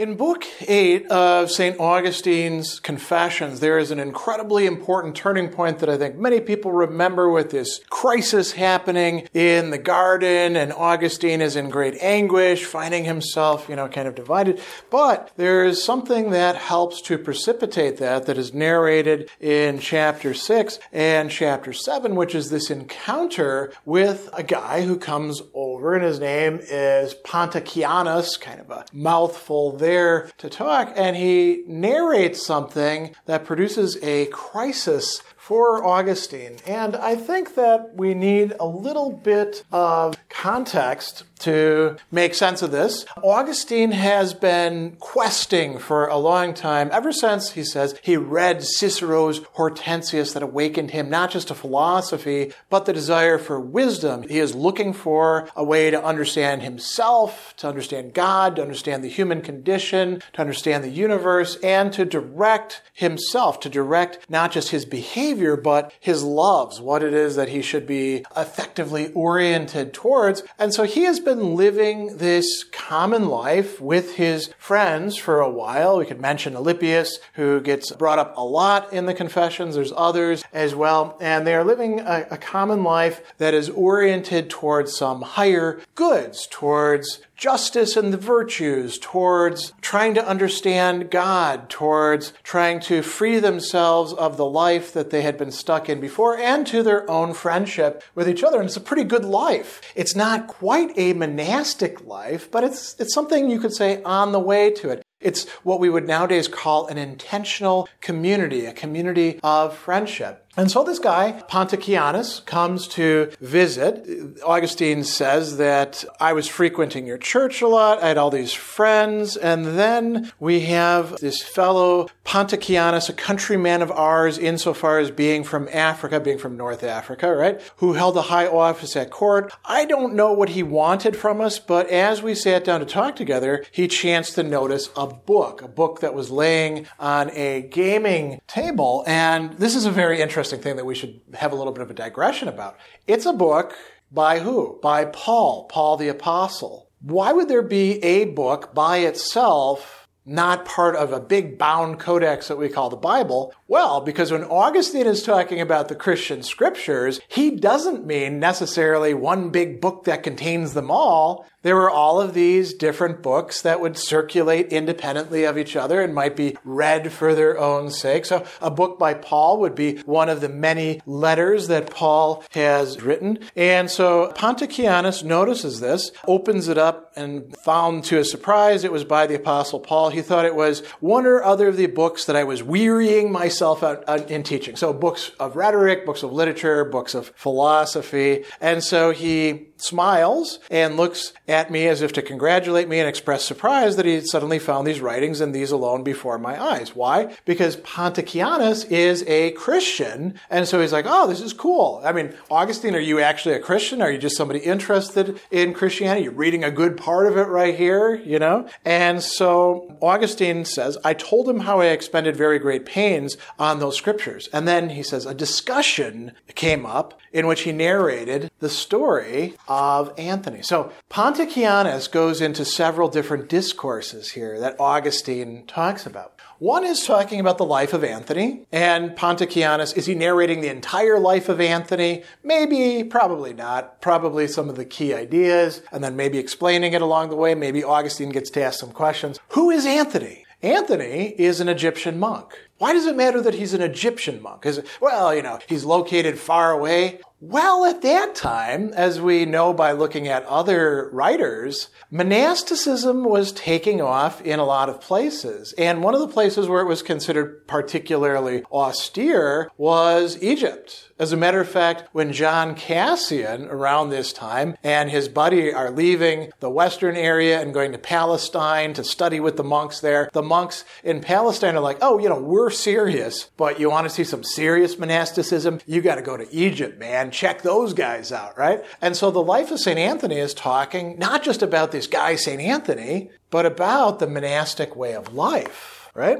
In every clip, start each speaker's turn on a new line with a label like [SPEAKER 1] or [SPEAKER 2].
[SPEAKER 1] In Book 8 of St. Augustine's Confessions, there is an incredibly important turning point that I think many people remember with this crisis happening in the garden, and Augustine is in great anguish, finding himself, you know, kind of divided. But there is something that helps to precipitate that, that is narrated in chapter 6 and chapter 7, which is this encounter with a guy who comes over, his name is Ponticianus, kind of a mouthful there to talk, and he narrates something that produces a crisis for Augustine. And I think that we need a little bit of context to make sense of this. Augustine has been questing for a long time, ever since, he says, he read Cicero's Hortensius that awakened him not just to philosophy, but the desire for wisdom. He is looking for a way to understand himself, to understand God, to understand the human condition, to understand the universe, and to direct himself, to direct not just his behavior, but his loves, what it is that he should be effectively oriented towards. And so he has been been living this common life with his friends for a while. We could mention Alypius, who gets brought up a lot in the Confessions. There's others as well. And they are living a, a common life that is oriented towards some higher goods, towards justice and the virtues, towards trying to understand God, towards trying to free themselves of the life that they had been stuck in before, and to their own friendship with each other. And it's a pretty good life. It's not quite a monastic life, but it's, it's something you could say on the way to it. It's what we would nowadays call an intentional community, a community of friendship. And so this guy, Ponticianus, comes to visit. Augustine says that I was frequenting your church a lot. I had all these friends. And then we have this fellow, Ponticianus, a countryman of ours, insofar as being from Africa, being from North Africa, right? Who held a high office at court. I don't know what he wanted from us, but as we sat down to talk together, he chanced to notice a book, a book that was laying on a gaming table. And this is a very interesting interesting thing that we should have a little bit of a digression about. It's a book by who? By Paul, Paul the Apostle. Why would there be a book by itself, not part of a big bound codex that we call the Bible? Well, because when Augustine is talking about the Christian scriptures, he doesn't mean necessarily one big book that contains them all. There were all of these different books that would circulate independently of each other and might be read for their own sake. So a book by Paul would be one of the many letters that Paul has written. And so Ponticianus notices this, opens it up, and found to his surprise it was by the Apostle Paul. He thought it was one or other of the books that I was wearying myself out in teaching. So books of rhetoric, books of literature, books of philosophy. And so he smiles and looks at me as if to congratulate me and express surprise that he had suddenly found these writings and these alone before my eyes. Why? Because Ponticianus is a Christian, and so he's like, oh, this is cool. I mean, Augustine, are you actually a Christian? Are you just somebody interested in Christianity? You're reading a good part of it right here, you know? And so Augustine says, I told him how I expended very great pains on those scriptures. And then he says, a discussion came up in which he narrated the story of Anthony. So Ponticianus goes into several different discourses here that Augustine talks about. One is talking about the life of Anthony, and Ponticianus, is he narrating the entire life of Anthony? Maybe, probably not. Probably some of the key ideas, and then maybe explaining it along the way. Maybe Augustine gets to ask some questions. Who is Anthony? Anthony is an Egyptian monk. Why does it matter that he's an Egyptian monk? Is it, well, you know, he's located far away. Well, at that time, as we know by looking at other writers, monasticism was taking off in a lot of places. And one of the places where it was considered particularly austere was Egypt. As a matter of fact, when John Cassian, around this time, and his buddy are leaving the western area and going to Palestine to study with the monks there, the monks in Palestine are like, oh, you know, we're serious, but you want to see some serious monasticism? You got to go to Egypt, man check those guys out, right? And so the life of St. Anthony is talking not just about this guy, St. Anthony, but about the monastic way of life, right?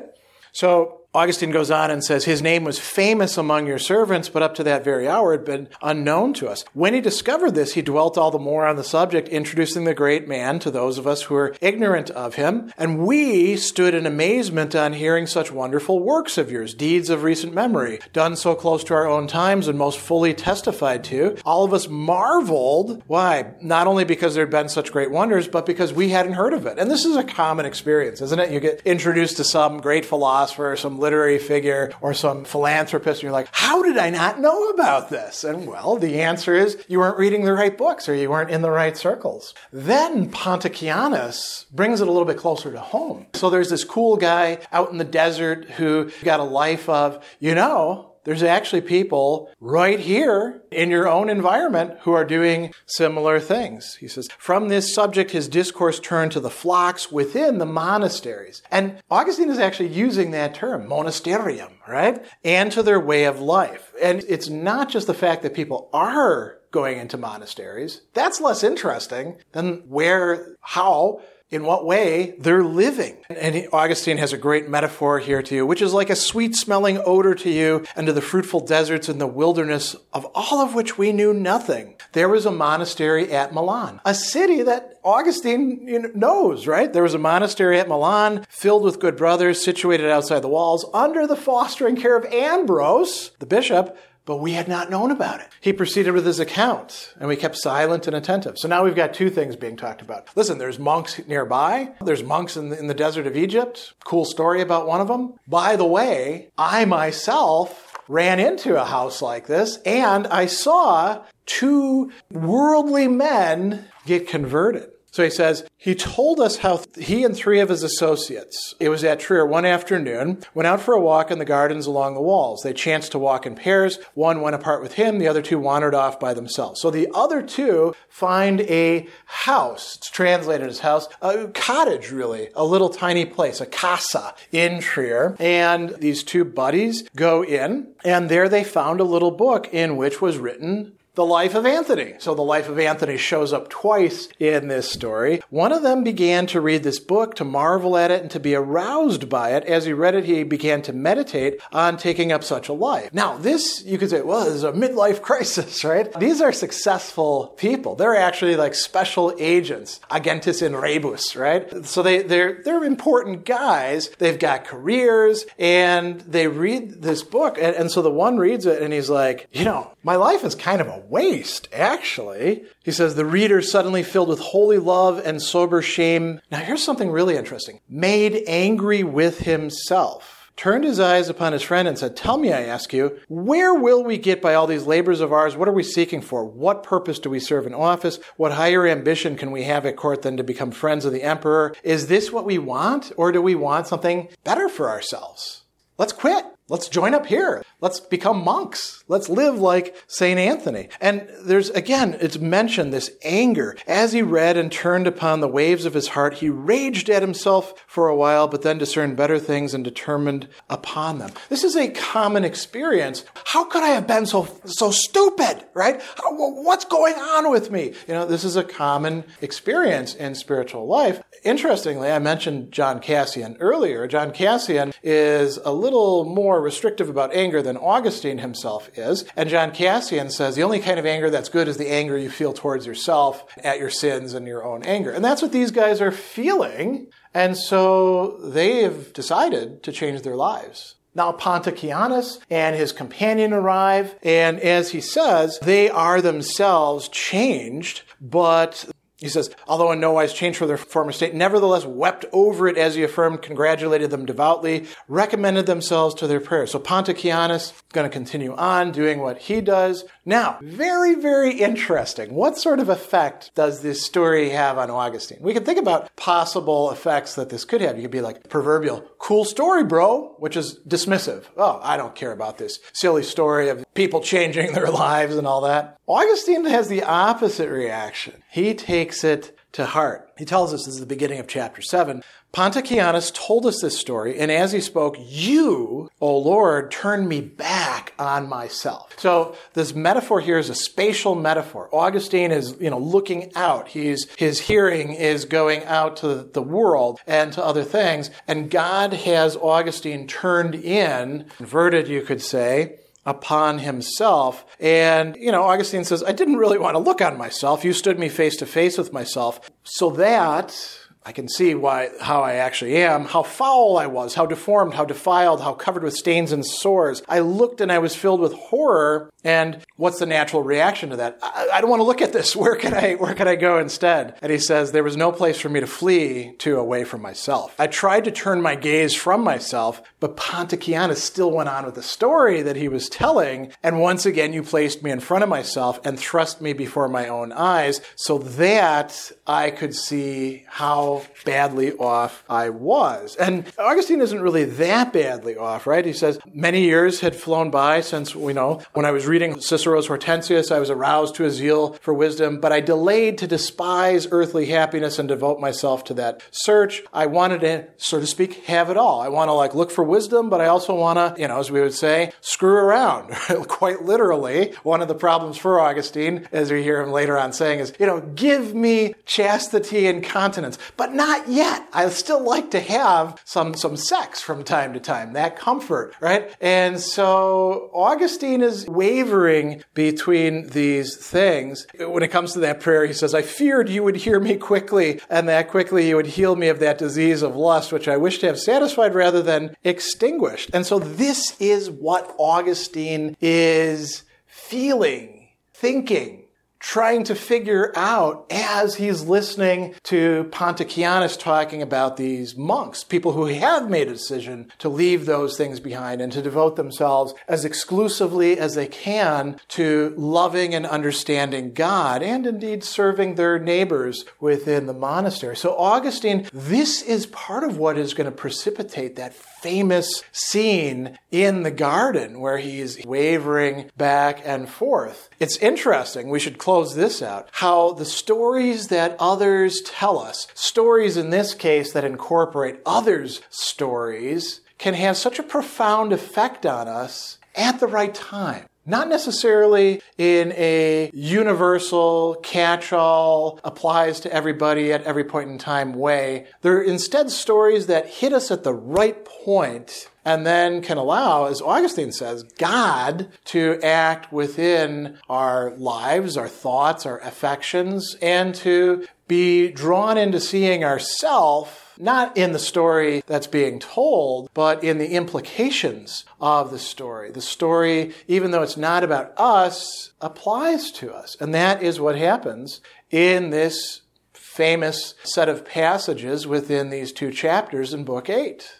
[SPEAKER 1] So Augustine goes on and says, His name was famous among your servants, but up to that very hour had been unknown to us. When he discovered this, he dwelt all the more on the subject, introducing the great man to those of us who were ignorant of him. And we stood in amazement on hearing such wonderful works of yours, deeds of recent memory, done so close to our own times and most fully testified to. All of us marveled. Why? Not only because there had been such great wonders, but because we hadn't heard of it. And this is a common experience, isn't it? You get introduced to some great philosopher, some literary figure or some philanthropist, and you're like, how did I not know about this? And well, the answer is you weren't reading the right books or you weren't in the right circles. Then Ponticianus brings it a little bit closer to home. So there's this cool guy out in the desert who got a life of, you know, there's actually people right here in your own environment who are doing similar things. He says, from this subject, his discourse turned to the flocks within the monasteries. And Augustine is actually using that term, monasterium, right? And to their way of life. And it's not just the fact that people are going into monasteries. That's less interesting than where, how in what way they're living. And Augustine has a great metaphor here to you, which is like a sweet smelling odor to you and to the fruitful deserts and the wilderness of all of which we knew nothing. There was a monastery at Milan, a city that Augustine knows, right? There was a monastery at Milan filled with good brothers situated outside the walls under the fostering care of Ambrose, the bishop, but we had not known about it. He proceeded with his account, and we kept silent and attentive. So now we've got two things being talked about. Listen, there's monks nearby. There's monks in the, in the desert of Egypt. Cool story about one of them. By the way, I myself ran into a house like this, and I saw two worldly men get converted. So he says, he told us how he and three of his associates, it was at Trier one afternoon, went out for a walk in the gardens along the walls. They chanced to walk in pairs. One went apart with him, the other two wandered off by themselves. So the other two find a house. It's translated as house, a cottage really, a little tiny place, a casa in Trier. And these two buddies go in, and there they found a little book in which was written the life of Anthony. So the life of Anthony shows up twice in this story. One of them began to read this book, to marvel at it, and to be aroused by it. As he read it, he began to meditate on taking up such a life. Now, this, you could say, well, this is a midlife crisis, right? These are successful people. They're actually like special agents, agentes in rebus, right? So they, they're, they're important guys. They've got careers and they read this book. And, and so the one reads it and he's like, you know, my life is kind of a waste, actually. He says, the reader suddenly filled with holy love and sober shame. Now, here's something really interesting. Made angry with himself turned his eyes upon his friend and said, Tell me, I ask you, where will we get by all these labors of ours? What are we seeking for? What purpose do we serve in office? What higher ambition can we have at court than to become friends of the emperor? Is this what we want, or do we want something better for ourselves? Let's quit. Let's join up here. Let's become monks. Let's live like St. Anthony. And there's, again, it's mentioned this anger. As he read and turned upon the waves of his heart, he raged at himself for a while, but then discerned better things and determined upon them. This is a common experience. How could I have been so, so stupid, right? What's going on with me? You know, this is a common experience in spiritual life. Interestingly, I mentioned John Cassian earlier. John Cassian is a little more more restrictive about anger than Augustine himself is. And John Cassian says the only kind of anger that's good is the anger you feel towards yourself at your sins and your own anger. And that's what these guys are feeling. And so they have decided to change their lives. Now Ponticianus and his companion arrive, and as he says, they are themselves changed, but he says, although in no wise changed from their former state, nevertheless wept over it as he affirmed, congratulated them devoutly, recommended themselves to their prayers. So Ponticianus going to continue on doing what he does. Now, very, very interesting. What sort of effect does this story have on Augustine? We can think about possible effects that this could have. You could be like proverbial, cool story, bro, which is dismissive. Oh, I don't care about this silly story of people changing their lives and all that. Augustine has the opposite reaction. He takes it to heart. He tells us this is the beginning of chapter 7. Ponticianus told us this story, and as he spoke, you, O Lord, turned me back on myself. So this metaphor here is a spatial metaphor. Augustine is, you know, looking out. He's, his hearing is going out to the world and to other things. And God has Augustine turned in, converted, you could say, upon himself. And, you know, Augustine says, I didn't really want to look on myself. You stood me face to face with myself. So that I can see why, how I actually am, how foul I was, how deformed, how defiled, how covered with stains and sores. I looked and I was filled with horror. And what's the natural reaction to that? I, I, don't want to look at this. Where can I, where can I go instead? And he says, there was no place for me to flee to away from myself. I tried to turn my gaze from myself, but Ponticianus still went on with the story that he was telling. And once again, you placed me in front of myself and thrust me before my own eyes so that I could see how badly off I was. And Augustine isn't really that badly off, right? He says, many years had flown by since, we know, when I was reading Cicero's Hortensius, I was aroused to a zeal for wisdom, but I delayed to despise earthly happiness and devote myself to that search. I wanted to, so to speak, have it all. I want to like look for wisdom, but I also want to, you know, as we would say, screw around. Quite literally, one of the problems for Augustine, as we hear him later on saying, is, you know, give me chastity and continence but not yet. I still like to have some, some sex from time to time, that comfort, right? And so Augustine is wavering between these things. When it comes to that prayer, he says, I feared you would hear me quickly, and that quickly you would heal me of that disease of lust, which I wish to have satisfied rather than extinguished. And so this is what Augustine is feeling, thinking trying to figure out as he's listening to Ponticianus talking about these monks, people who have made a decision to leave those things behind and to devote themselves as exclusively as they can to loving and understanding God and indeed serving their neighbors within the monastery. So, Augustine, this is part of what is going to precipitate that famous scene in the garden where he's wavering back and forth. It's interesting. We should close this out. How the stories that others tell us, stories in this case that incorporate others' stories, can have such a profound effect on us at the right time. Not necessarily in a universal, catch all, applies to everybody at every point in time way. They're instead stories that hit us at the right point and then can allow, as Augustine says, God to act within our lives, our thoughts, our affections, and to be drawn into seeing ourself not in the story that's being told, but in the implications of the story. The story, even though it's not about us, applies to us. And that is what happens in this famous set of passages within these two chapters in Book 8.